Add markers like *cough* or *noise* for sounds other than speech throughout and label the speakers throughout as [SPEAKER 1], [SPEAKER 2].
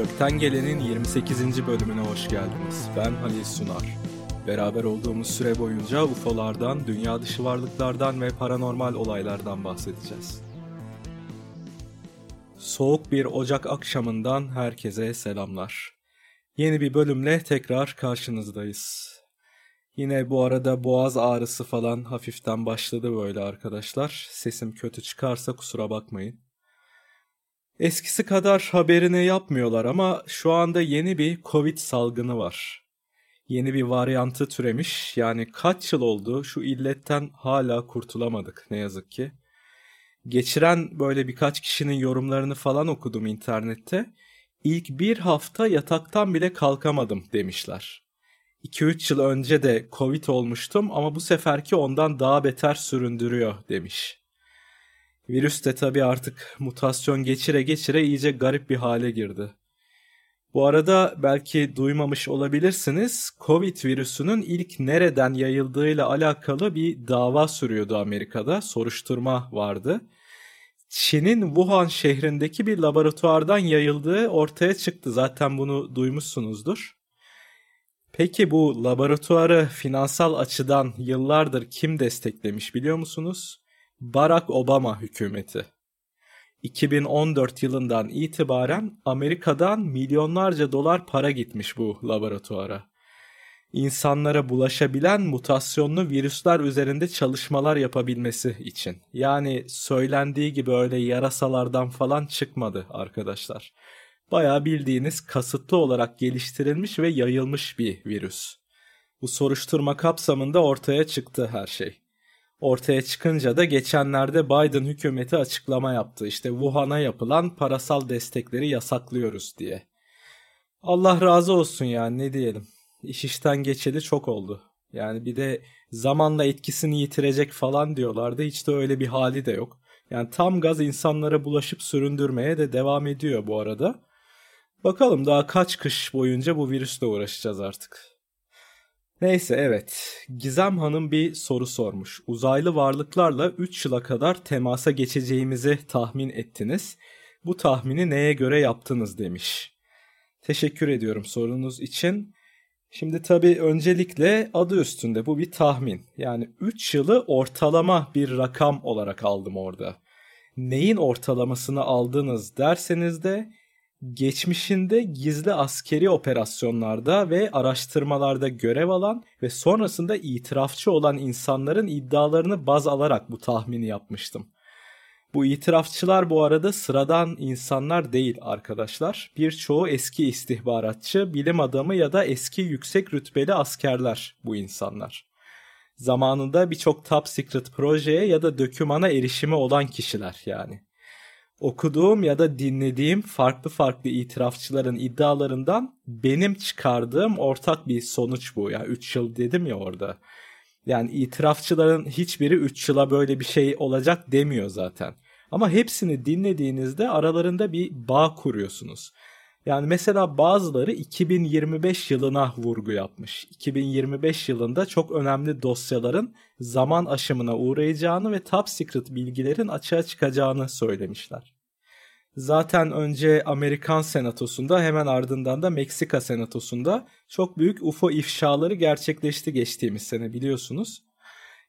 [SPEAKER 1] Gökten Gelen'in 28. bölümüne hoş geldiniz. Ben Halil Sunar. Beraber olduğumuz süre boyunca UFO'lardan, dünya dışı varlıklardan ve paranormal olaylardan bahsedeceğiz. Soğuk bir Ocak akşamından herkese selamlar. Yeni bir bölümle tekrar karşınızdayız. Yine bu arada boğaz ağrısı falan hafiften başladı böyle arkadaşlar. Sesim kötü çıkarsa kusura bakmayın. Eskisi kadar haberini yapmıyorlar ama şu anda yeni bir Covid salgını var. Yeni bir varyantı türemiş. Yani kaç yıl oldu şu illetten hala kurtulamadık ne yazık ki. Geçiren böyle birkaç kişinin yorumlarını falan okudum internette. İlk bir hafta yataktan bile kalkamadım demişler. 2-3 yıl önce de Covid olmuştum ama bu seferki ondan daha beter süründürüyor demiş. Virüs de tabii artık mutasyon geçire geçire iyice garip bir hale girdi. Bu arada belki duymamış olabilirsiniz. Covid virüsünün ilk nereden yayıldığıyla alakalı bir dava sürüyordu Amerika'da. Soruşturma vardı. Çin'in Wuhan şehrindeki bir laboratuvardan yayıldığı ortaya çıktı. Zaten bunu duymuşsunuzdur. Peki bu laboratuvarı finansal açıdan yıllardır kim desteklemiş biliyor musunuz? Barack Obama hükümeti. 2014 yılından itibaren Amerika'dan milyonlarca dolar para gitmiş bu laboratuvara. İnsanlara bulaşabilen mutasyonlu virüsler üzerinde çalışmalar yapabilmesi için. Yani söylendiği gibi öyle yarasalardan falan çıkmadı arkadaşlar. Bayağı bildiğiniz kasıtlı olarak geliştirilmiş ve yayılmış bir virüs. Bu soruşturma kapsamında ortaya çıktı her şey ortaya çıkınca da geçenlerde Biden hükümeti açıklama yaptı. İşte Wuhan'a yapılan parasal destekleri yasaklıyoruz diye. Allah razı olsun yani ne diyelim. İş işten geçeli çok oldu. Yani bir de zamanla etkisini yitirecek falan diyorlardı. Hiç de öyle bir hali de yok. Yani tam gaz insanlara bulaşıp süründürmeye de devam ediyor bu arada. Bakalım daha kaç kış boyunca bu virüsle uğraşacağız artık. Neyse evet. Gizem Hanım bir soru sormuş. Uzaylı varlıklarla 3 yıla kadar temasa geçeceğimizi tahmin ettiniz. Bu tahmini neye göre yaptınız demiş. Teşekkür ediyorum sorunuz için. Şimdi tabii öncelikle adı üstünde bu bir tahmin. Yani 3 yılı ortalama bir rakam olarak aldım orada. Neyin ortalamasını aldınız derseniz de geçmişinde gizli askeri operasyonlarda ve araştırmalarda görev alan ve sonrasında itirafçı olan insanların iddialarını baz alarak bu tahmini yapmıştım. Bu itirafçılar bu arada sıradan insanlar değil arkadaşlar. Birçoğu eski istihbaratçı, bilim adamı ya da eski yüksek rütbeli askerler bu insanlar. Zamanında birçok top secret projeye ya da dökümana erişimi olan kişiler yani okuduğum ya da dinlediğim farklı farklı itirafçıların iddialarından benim çıkardığım ortak bir sonuç bu. Ya yani 3 yıl dedim ya orada. Yani itirafçıların hiçbiri 3 yıla böyle bir şey olacak demiyor zaten. Ama hepsini dinlediğinizde aralarında bir bağ kuruyorsunuz. Yani mesela bazıları 2025 yılına vurgu yapmış. 2025 yılında çok önemli dosyaların zaman aşımına uğrayacağını ve top secret bilgilerin açığa çıkacağını söylemişler. Zaten önce Amerikan Senatosu'nda hemen ardından da Meksika Senatosu'nda çok büyük UFO ifşaları gerçekleşti geçtiğimiz sene biliyorsunuz.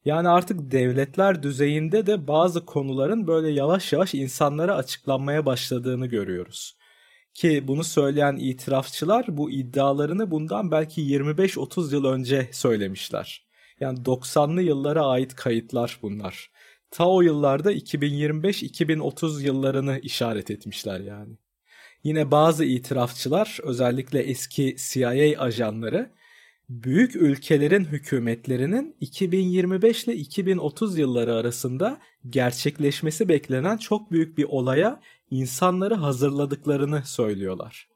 [SPEAKER 1] Yani artık devletler düzeyinde de bazı konuların böyle yavaş yavaş insanlara açıklanmaya başladığını görüyoruz. Ki bunu söyleyen itirafçılar bu iddialarını bundan belki 25-30 yıl önce söylemişler. Yani 90'lı yıllara ait kayıtlar bunlar. Ta o yıllarda 2025-2030 yıllarını işaret etmişler yani. Yine bazı itirafçılar özellikle eski CIA ajanları büyük ülkelerin hükümetlerinin 2025 ile 2030 yılları arasında gerçekleşmesi beklenen çok büyük bir olaya insanları hazırladıklarını söylüyorlar.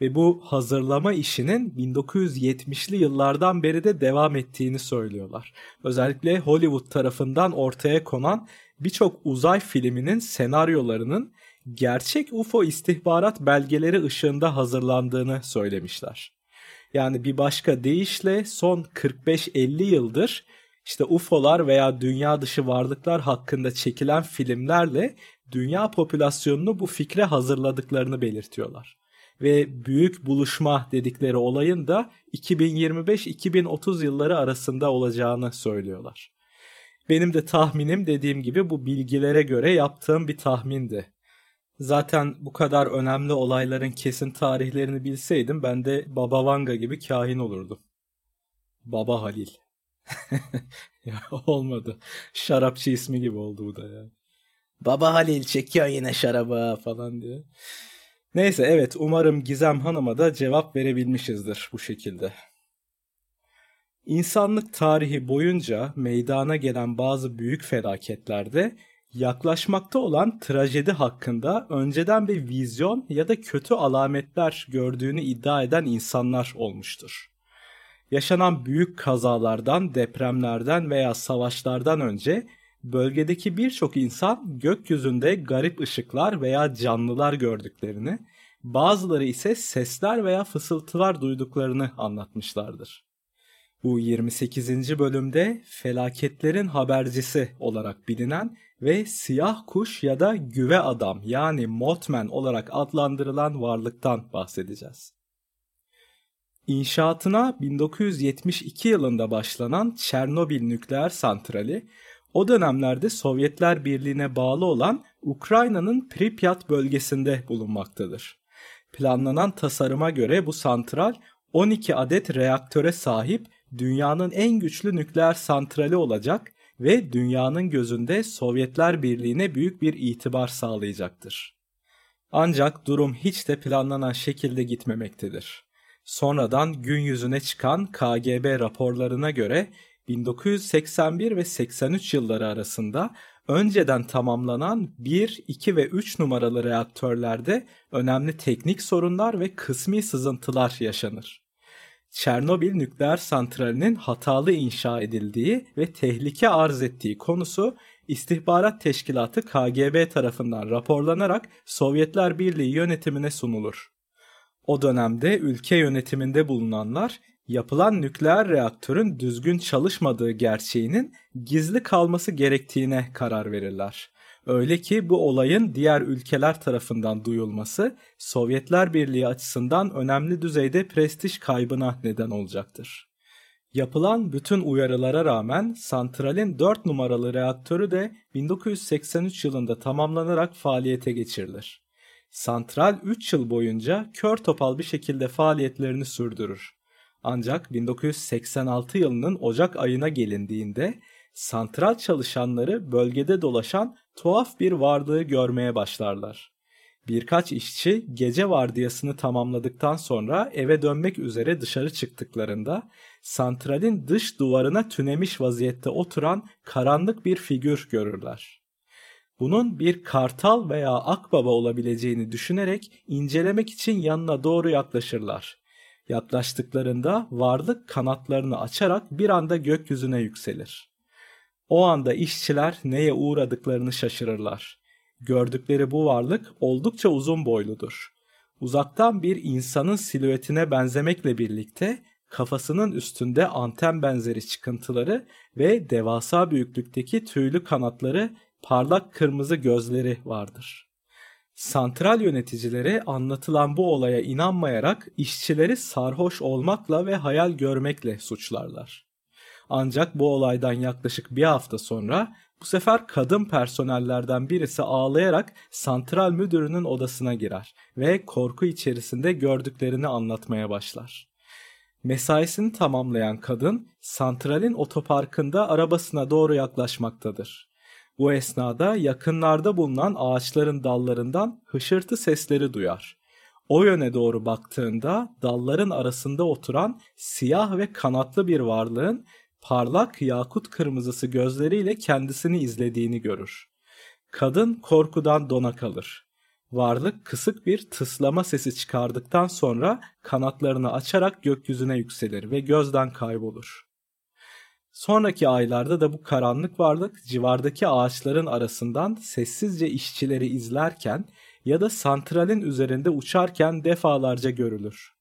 [SPEAKER 1] Ve bu hazırlama işinin 1970'li yıllardan beri de devam ettiğini söylüyorlar. Özellikle Hollywood tarafından ortaya konan birçok uzay filminin senaryolarının gerçek UFO istihbarat belgeleri ışığında hazırlandığını söylemişler. Yani bir başka deyişle son 45-50 yıldır işte UFO'lar veya dünya dışı varlıklar hakkında çekilen filmlerle dünya popülasyonunu bu fikre hazırladıklarını belirtiyorlar. ve büyük buluşma dedikleri olayın da 2025-2030 yılları arasında olacağını söylüyorlar. Benim de tahminim dediğim gibi bu bilgilere göre yaptığım bir tahmindi. Zaten bu kadar önemli olayların kesin tarihlerini bilseydim ben de Baba Vanga gibi kahin olurdum. Baba Halil. *laughs* ya olmadı. Şarapçı ismi gibi oldu bu da ya. Baba Halil çekiyor yine şarabı falan diye. Neyse evet umarım Gizem Hanım'a da cevap verebilmişizdir bu şekilde. İnsanlık tarihi boyunca meydana gelen bazı büyük felaketlerde yaklaşmakta olan trajedi hakkında önceden bir vizyon ya da kötü alametler gördüğünü iddia eden insanlar olmuştur. Yaşanan büyük kazalardan, depremlerden veya savaşlardan önce bölgedeki birçok insan gökyüzünde garip ışıklar veya canlılar gördüklerini, bazıları ise sesler veya fısıltılar duyduklarını anlatmışlardır. Bu 28. bölümde felaketlerin habercisi olarak bilinen ve siyah kuş ya da güve adam yani Mothman olarak adlandırılan varlıktan bahsedeceğiz. İnşaatına 1972 yılında başlanan Çernobil nükleer santrali o dönemlerde Sovyetler Birliği'ne bağlı olan Ukrayna'nın Pripyat bölgesinde bulunmaktadır. Planlanan tasarıma göre bu santral 12 adet reaktöre sahip dünyanın en güçlü nükleer santrali olacak ve dünyanın gözünde Sovyetler Birliği'ne büyük bir itibar sağlayacaktır. Ancak durum hiç de planlanan şekilde gitmemektedir. Sonradan gün yüzüne çıkan KGB raporlarına göre 1981 ve 83 yılları arasında önceden tamamlanan 1, 2 ve 3 numaralı reaktörlerde önemli teknik sorunlar ve kısmi sızıntılar yaşanır. Çernobil nükleer santralinin hatalı inşa edildiği ve tehlike arz ettiği konusu İstihbarat Teşkilatı KGB tarafından raporlanarak Sovyetler Birliği yönetimine sunulur. O dönemde ülke yönetiminde bulunanlar yapılan nükleer reaktörün düzgün çalışmadığı gerçeğinin gizli kalması gerektiğine karar verirler. Öyle ki bu olayın diğer ülkeler tarafından duyulması Sovyetler Birliği açısından önemli düzeyde prestij kaybına neden olacaktır. Yapılan bütün uyarılara rağmen santralin 4 numaralı reaktörü de 1983 yılında tamamlanarak faaliyete geçirilir. Santral 3 yıl boyunca kör topal bir şekilde faaliyetlerini sürdürür. Ancak 1986 yılının Ocak ayına gelindiğinde santral çalışanları bölgede dolaşan tuhaf bir varlığı görmeye başlarlar. Birkaç işçi gece vardiyasını tamamladıktan sonra eve dönmek üzere dışarı çıktıklarında santralin dış duvarına tünemiş vaziyette oturan karanlık bir figür görürler. Bunun bir kartal veya akbaba olabileceğini düşünerek incelemek için yanına doğru yaklaşırlar. Yaklaştıklarında varlık kanatlarını açarak bir anda gökyüzüne yükselir. O anda işçiler neye uğradıklarını şaşırırlar. Gördükleri bu varlık oldukça uzun boyludur. Uzaktan bir insanın silüetine benzemekle birlikte kafasının üstünde anten benzeri çıkıntıları ve devasa büyüklükteki tüylü kanatları, parlak kırmızı gözleri vardır. Santral yöneticileri anlatılan bu olaya inanmayarak işçileri sarhoş olmakla ve hayal görmekle suçlarlar. Ancak bu olaydan yaklaşık bir hafta sonra bu sefer kadın personellerden birisi ağlayarak santral müdürünün odasına girer ve korku içerisinde gördüklerini anlatmaya başlar. Mesaisini tamamlayan kadın santralin otoparkında arabasına doğru yaklaşmaktadır. Bu esnada yakınlarda bulunan ağaçların dallarından hışırtı sesleri duyar. O yöne doğru baktığında dalların arasında oturan siyah ve kanatlı bir varlığın parlak yakut kırmızısı gözleriyle kendisini izlediğini görür. Kadın korkudan dona kalır. Varlık kısık bir tıslama sesi çıkardıktan sonra kanatlarını açarak gökyüzüne yükselir ve gözden kaybolur. Sonraki aylarda da bu karanlık varlık civardaki ağaçların arasından sessizce işçileri izlerken ya da santralin üzerinde uçarken defalarca görülür.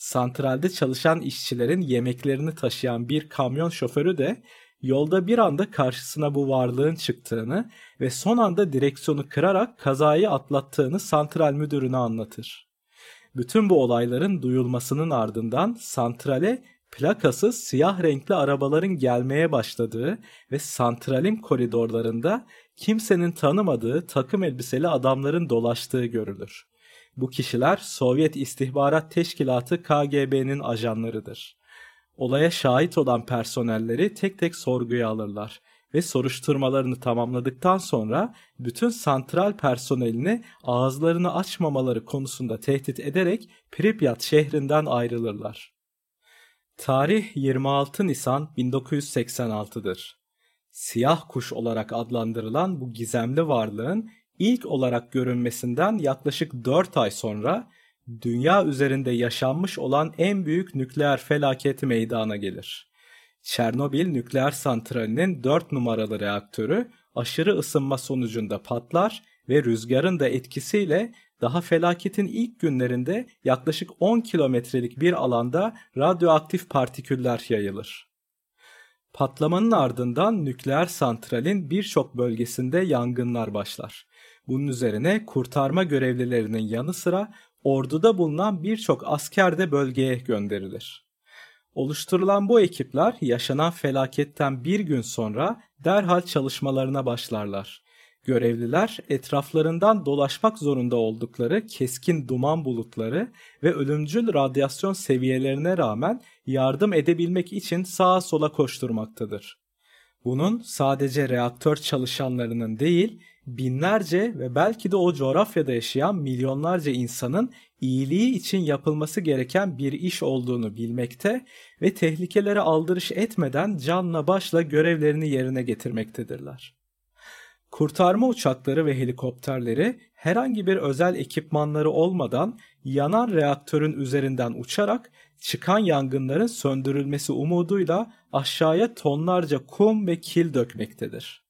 [SPEAKER 1] Santralde çalışan işçilerin yemeklerini taşıyan bir kamyon şoförü de yolda bir anda karşısına bu varlığın çıktığını ve son anda direksiyonu kırarak kazayı atlattığını santral müdürüne anlatır. bütün bu olayların duyulmasının ardından santrale plakasız siyah renkli arabaların gelmeye başladığı ve santralin koridorlarında kimsenin tanımadığı takım elbiseli adamların dolaştığı görülür. Bu kişiler Sovyet İstihbarat Teşkilatı KGB'nin ajanlarıdır. Olaya şahit olan personelleri tek tek sorguya alırlar ve soruşturmalarını tamamladıktan sonra bütün santral personelini ağızlarını açmamaları konusunda tehdit ederek Pripyat şehrinden ayrılırlar. Tarih 26 Nisan 1986'dır. Siyah kuş olarak adlandırılan bu gizemli varlığın ilk olarak görünmesinden yaklaşık 4 ay sonra dünya üzerinde yaşanmış olan en büyük nükleer felaketi meydana gelir. Çernobil nükleer santralinin 4 numaralı reaktörü aşırı ısınma sonucunda patlar ve rüzgarın da etkisiyle daha felaketin ilk günlerinde yaklaşık 10 kilometrelik bir alanda radyoaktif partiküller yayılır. Patlamanın ardından nükleer santralin birçok bölgesinde yangınlar başlar. Bunun üzerine kurtarma görevlilerinin yanı sıra orduda bulunan birçok asker de bölgeye gönderilir. Oluşturulan bu ekipler yaşanan felaketten bir gün sonra derhal çalışmalarına başlarlar. Görevliler etraflarından dolaşmak zorunda oldukları keskin duman bulutları ve ölümcül radyasyon seviyelerine rağmen yardım edebilmek için sağa sola koşturmaktadır. Bunun sadece reaktör çalışanlarının değil, binlerce ve belki de o coğrafyada yaşayan milyonlarca insanın iyiliği için yapılması gereken bir iş olduğunu bilmekte ve tehlikelere aldırış etmeden canla başla görevlerini yerine getirmektedirler. Kurtarma uçakları ve helikopterleri herhangi bir özel ekipmanları olmadan yanan reaktörün üzerinden uçarak çıkan yangınların söndürülmesi umuduyla aşağıya tonlarca kum ve kil dökmektedir.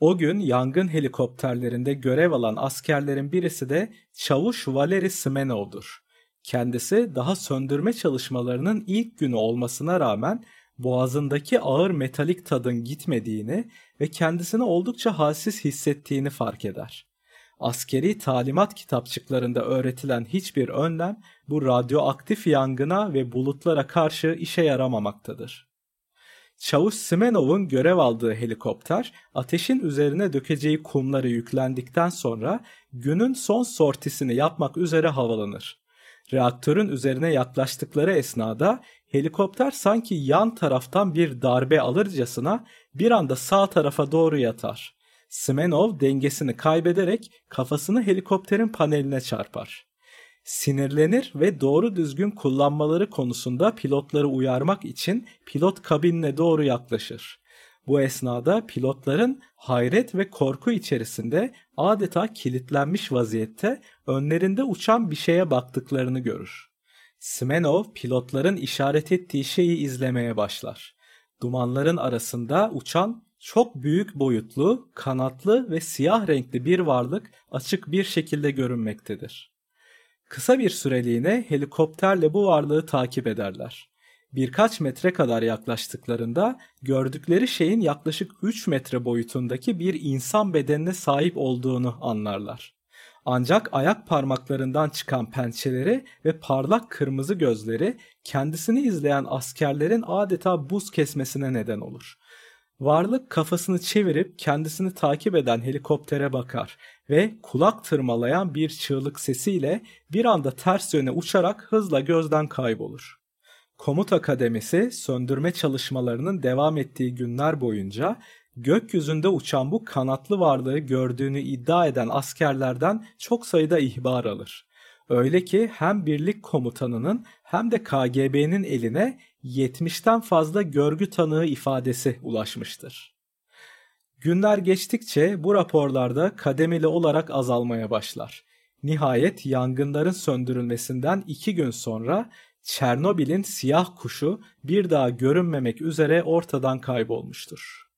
[SPEAKER 1] O gün yangın helikopterlerinde görev alan askerlerin birisi de Çavuş Valeri Smenov'dur. Kendisi daha söndürme çalışmalarının ilk günü olmasına rağmen boğazındaki ağır metalik tadın gitmediğini ve kendisini oldukça halsiz hissettiğini fark eder. Askeri talimat kitapçıklarında öğretilen hiçbir önlem bu radyoaktif yangına ve bulutlara karşı işe yaramamaktadır. Çavuş Simenov'un görev aldığı helikopter ateşin üzerine dökeceği kumları yüklendikten sonra günün son sortisini yapmak üzere havalanır. Reaktörün üzerine yaklaştıkları esnada helikopter sanki yan taraftan bir darbe alırcasına bir anda sağ tarafa doğru yatar. Simenov dengesini kaybederek kafasını helikopterin paneline çarpar sinirlenir ve doğru düzgün kullanmaları konusunda pilotları uyarmak için pilot kabinine doğru yaklaşır. Bu esnada pilotların hayret ve korku içerisinde adeta kilitlenmiş vaziyette önlerinde uçan bir şeye baktıklarını görür. Smenov pilotların işaret ettiği şeyi izlemeye başlar. Dumanların arasında uçan çok büyük boyutlu, kanatlı ve siyah renkli bir varlık açık bir şekilde görünmektedir. Kısa bir süreliğine helikopterle bu varlığı takip ederler. Birkaç metre kadar yaklaştıklarında gördükleri şeyin yaklaşık 3 metre boyutundaki bir insan bedenine sahip olduğunu anlarlar. Ancak ayak parmaklarından çıkan pençeleri ve parlak kırmızı gözleri kendisini izleyen askerlerin adeta buz kesmesine neden olur. Varlık kafasını çevirip kendisini takip eden helikoptere bakar ve kulak tırmalayan bir çığlık sesiyle bir anda ters yöne uçarak hızla gözden kaybolur. Komuta kademesi söndürme çalışmalarının devam ettiği günler boyunca gökyüzünde uçan bu kanatlı varlığı gördüğünü iddia eden askerlerden çok sayıda ihbar alır. Öyle ki hem birlik komutanının hem de KGB'nin eline 70'ten fazla görgü tanığı ifadesi ulaşmıştır. Günler geçtikçe bu raporlarda kademeli olarak azalmaya başlar. Nihayet yangınların söndürülmesinden iki gün sonra Çernobil'in siyah kuşu bir daha görünmemek üzere ortadan kaybolmuştur.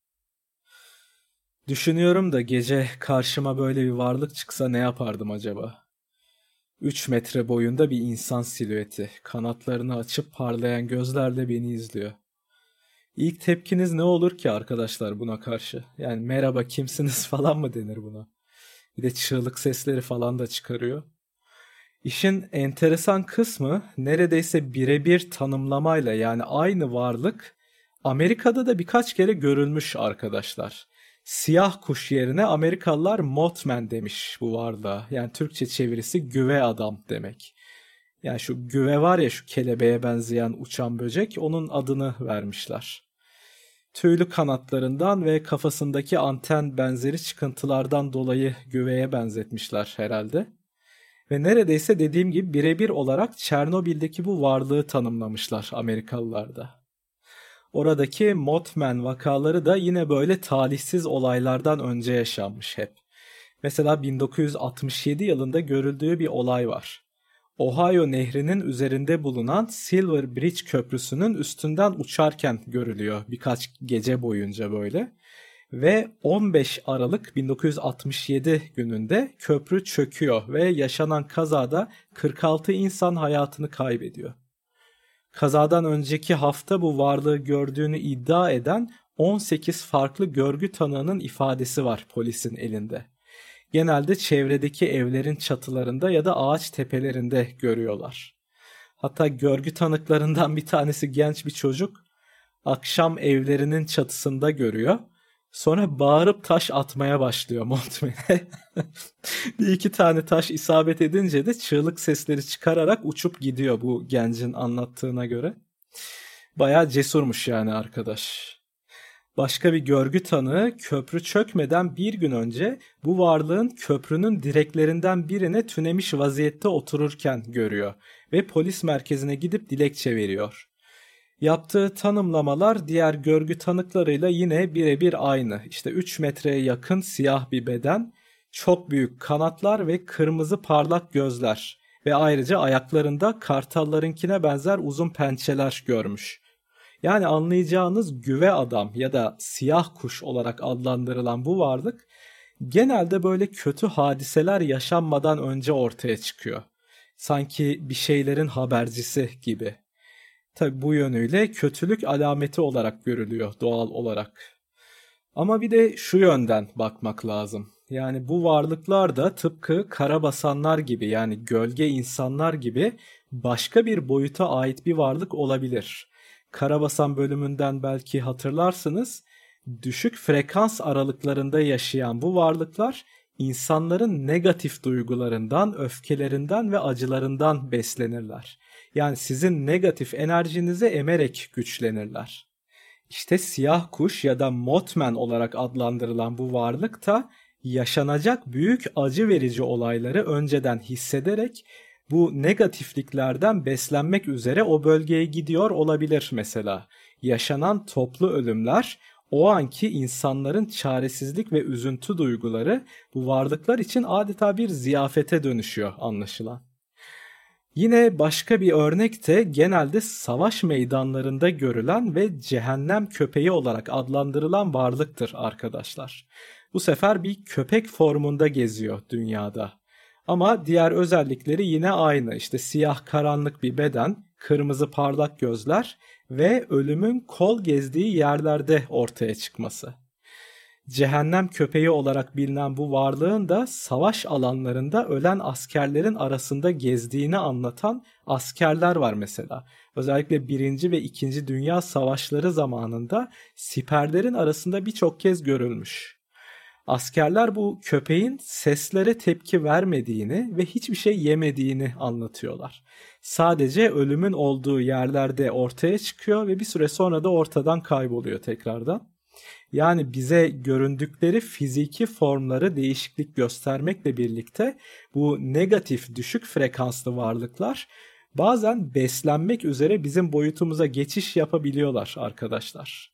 [SPEAKER 1] Düşünüyorum da gece karşıma böyle bir varlık çıksa ne yapardım acaba? 3 metre boyunda bir insan silüeti, kanatlarını açıp parlayan gözlerle beni izliyor. İlk tepkiniz ne olur ki arkadaşlar buna karşı? Yani merhaba kimsiniz *laughs* falan mı denir buna? Bir de çığlık sesleri falan da çıkarıyor. İşin enteresan kısmı neredeyse birebir tanımlamayla yani aynı varlık Amerika'da da birkaç kere görülmüş arkadaşlar. Siyah kuş yerine Amerikalılar Mothman demiş bu varlığa. Yani Türkçe çevirisi güve adam demek. Yani şu güve var ya şu kelebeğe benzeyen uçan böcek onun adını vermişler. Tüylü kanatlarından ve kafasındaki anten benzeri çıkıntılardan dolayı güveye benzetmişler herhalde. Ve neredeyse dediğim gibi birebir olarak Çernobil'deki bu varlığı tanımlamışlar Amerikalılarda. Oradaki Mothman vakaları da yine böyle talihsiz olaylardan önce yaşanmış hep. Mesela 1967 yılında görüldüğü bir olay var. Ohio Nehri'nin üzerinde bulunan Silver Bridge Köprüsü'nün üstünden uçarken görülüyor birkaç gece boyunca böyle. Ve 15 Aralık 1967 gününde köprü çöküyor ve yaşanan kazada 46 insan hayatını kaybediyor. Kazadan önceki hafta bu varlığı gördüğünü iddia eden 18 farklı görgü tanığının ifadesi var polisin elinde. Genelde çevredeki evlerin çatılarında ya da ağaç tepelerinde görüyorlar. Hatta görgü tanıklarından bir tanesi genç bir çocuk akşam evlerinin çatısında görüyor Sonra bağırıp taş atmaya başlıyor Montman'e. *laughs* bir iki tane taş isabet edince de çığlık sesleri çıkararak uçup gidiyor bu gencin anlattığına göre. Baya cesurmuş yani arkadaş. Başka bir görgü tanığı köprü çökmeden bir gün önce bu varlığın köprünün direklerinden birine tünemiş vaziyette otururken görüyor ve polis merkezine gidip dilekçe veriyor. Yaptığı tanımlamalar diğer görgü tanıklarıyla yine birebir aynı. İşte 3 metreye yakın siyah bir beden, çok büyük kanatlar ve kırmızı parlak gözler ve ayrıca ayaklarında kartallarınkine benzer uzun pençeler görmüş. Yani anlayacağınız güve adam ya da siyah kuş olarak adlandırılan bu varlık genelde böyle kötü hadiseler yaşanmadan önce ortaya çıkıyor. Sanki bir şeylerin habercisi gibi. Tabi bu yönüyle kötülük alameti olarak görülüyor doğal olarak. Ama bir de şu yönden bakmak lazım. Yani bu varlıklar da tıpkı karabasanlar gibi yani gölge insanlar gibi başka bir boyuta ait bir varlık olabilir. Karabasan bölümünden belki hatırlarsınız. Düşük frekans aralıklarında yaşayan bu varlıklar insanların negatif duygularından, öfkelerinden ve acılarından beslenirler. Yani sizin negatif enerjinizi emerek güçlenirler. İşte siyah kuş ya da Mothman olarak adlandırılan bu varlık da yaşanacak büyük acı verici olayları önceden hissederek bu negatifliklerden beslenmek üzere o bölgeye gidiyor olabilir mesela. Yaşanan toplu ölümler o anki insanların çaresizlik ve üzüntü duyguları bu varlıklar için adeta bir ziyafete dönüşüyor anlaşılan. Yine başka bir örnek de genelde savaş meydanlarında görülen ve cehennem köpeği olarak adlandırılan varlıktır arkadaşlar. Bu sefer bir köpek formunda geziyor dünyada. Ama diğer özellikleri yine aynı. İşte siyah karanlık bir beden, kırmızı parlak gözler ve ölümün kol gezdiği yerlerde ortaya çıkması cehennem köpeği olarak bilinen bu varlığın da savaş alanlarında ölen askerlerin arasında gezdiğini anlatan askerler var mesela. Özellikle 1. ve 2. Dünya Savaşları zamanında siperlerin arasında birçok kez görülmüş. Askerler bu köpeğin seslere tepki vermediğini ve hiçbir şey yemediğini anlatıyorlar. Sadece ölümün olduğu yerlerde ortaya çıkıyor ve bir süre sonra da ortadan kayboluyor tekrardan. Yani bize göründükleri fiziki formları değişiklik göstermekle birlikte bu negatif düşük frekanslı varlıklar bazen beslenmek üzere bizim boyutumuza geçiş yapabiliyorlar arkadaşlar.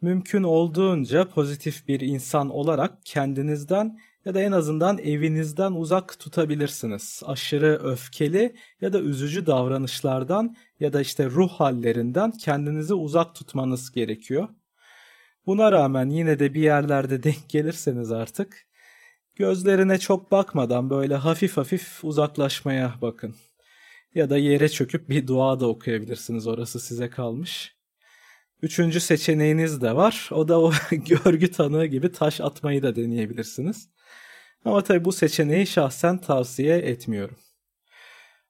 [SPEAKER 1] Mümkün olduğunca pozitif bir insan olarak kendinizden ya da en azından evinizden uzak tutabilirsiniz. Aşırı öfkeli ya da üzücü davranışlardan ya da işte ruh hallerinden kendinizi uzak tutmanız gerekiyor. Buna rağmen yine de bir yerlerde denk gelirseniz artık gözlerine çok bakmadan böyle hafif hafif uzaklaşmaya bakın. Ya da yere çöküp bir dua da okuyabilirsiniz orası size kalmış. Üçüncü seçeneğiniz de var. O da o *laughs* görgü tanığı gibi taş atmayı da deneyebilirsiniz. Ama tabi bu seçeneği şahsen tavsiye etmiyorum.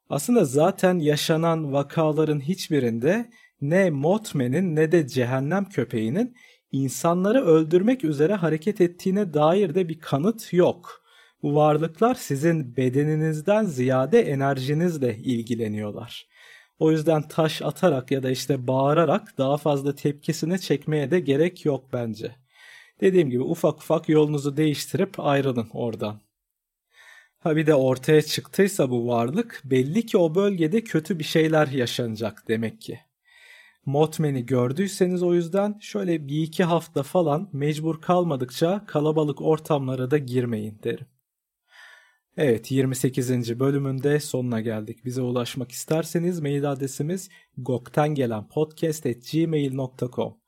[SPEAKER 1] Aslında zaten yaşanan vakaların hiçbirinde ne Mothman'in ne de cehennem köpeğinin insanları öldürmek üzere hareket ettiğine dair de bir kanıt yok. Bu varlıklar sizin bedeninizden ziyade enerjinizle ilgileniyorlar. O yüzden taş atarak ya da işte bağırarak daha fazla tepkisini çekmeye de gerek yok bence. Dediğim gibi ufak ufak yolunuzu değiştirip ayrılın oradan. Ha bir de ortaya çıktıysa bu varlık belli ki o bölgede kötü bir şeyler yaşanacak demek ki. Mothman'i gördüyseniz o yüzden şöyle bir iki hafta falan mecbur kalmadıkça kalabalık ortamlara da girmeyin derim. Evet 28. bölümünde sonuna geldik. Bize ulaşmak isterseniz mail adresimiz goktengelenpodcast.gmail.com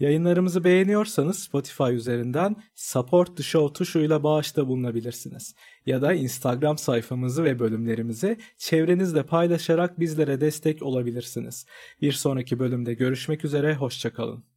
[SPEAKER 1] Yayınlarımızı beğeniyorsanız Spotify üzerinden Support the Show tuşuyla bağışta bulunabilirsiniz. Ya da Instagram sayfamızı ve bölümlerimizi çevrenizde paylaşarak bizlere destek olabilirsiniz. Bir sonraki bölümde görüşmek üzere, hoşçakalın.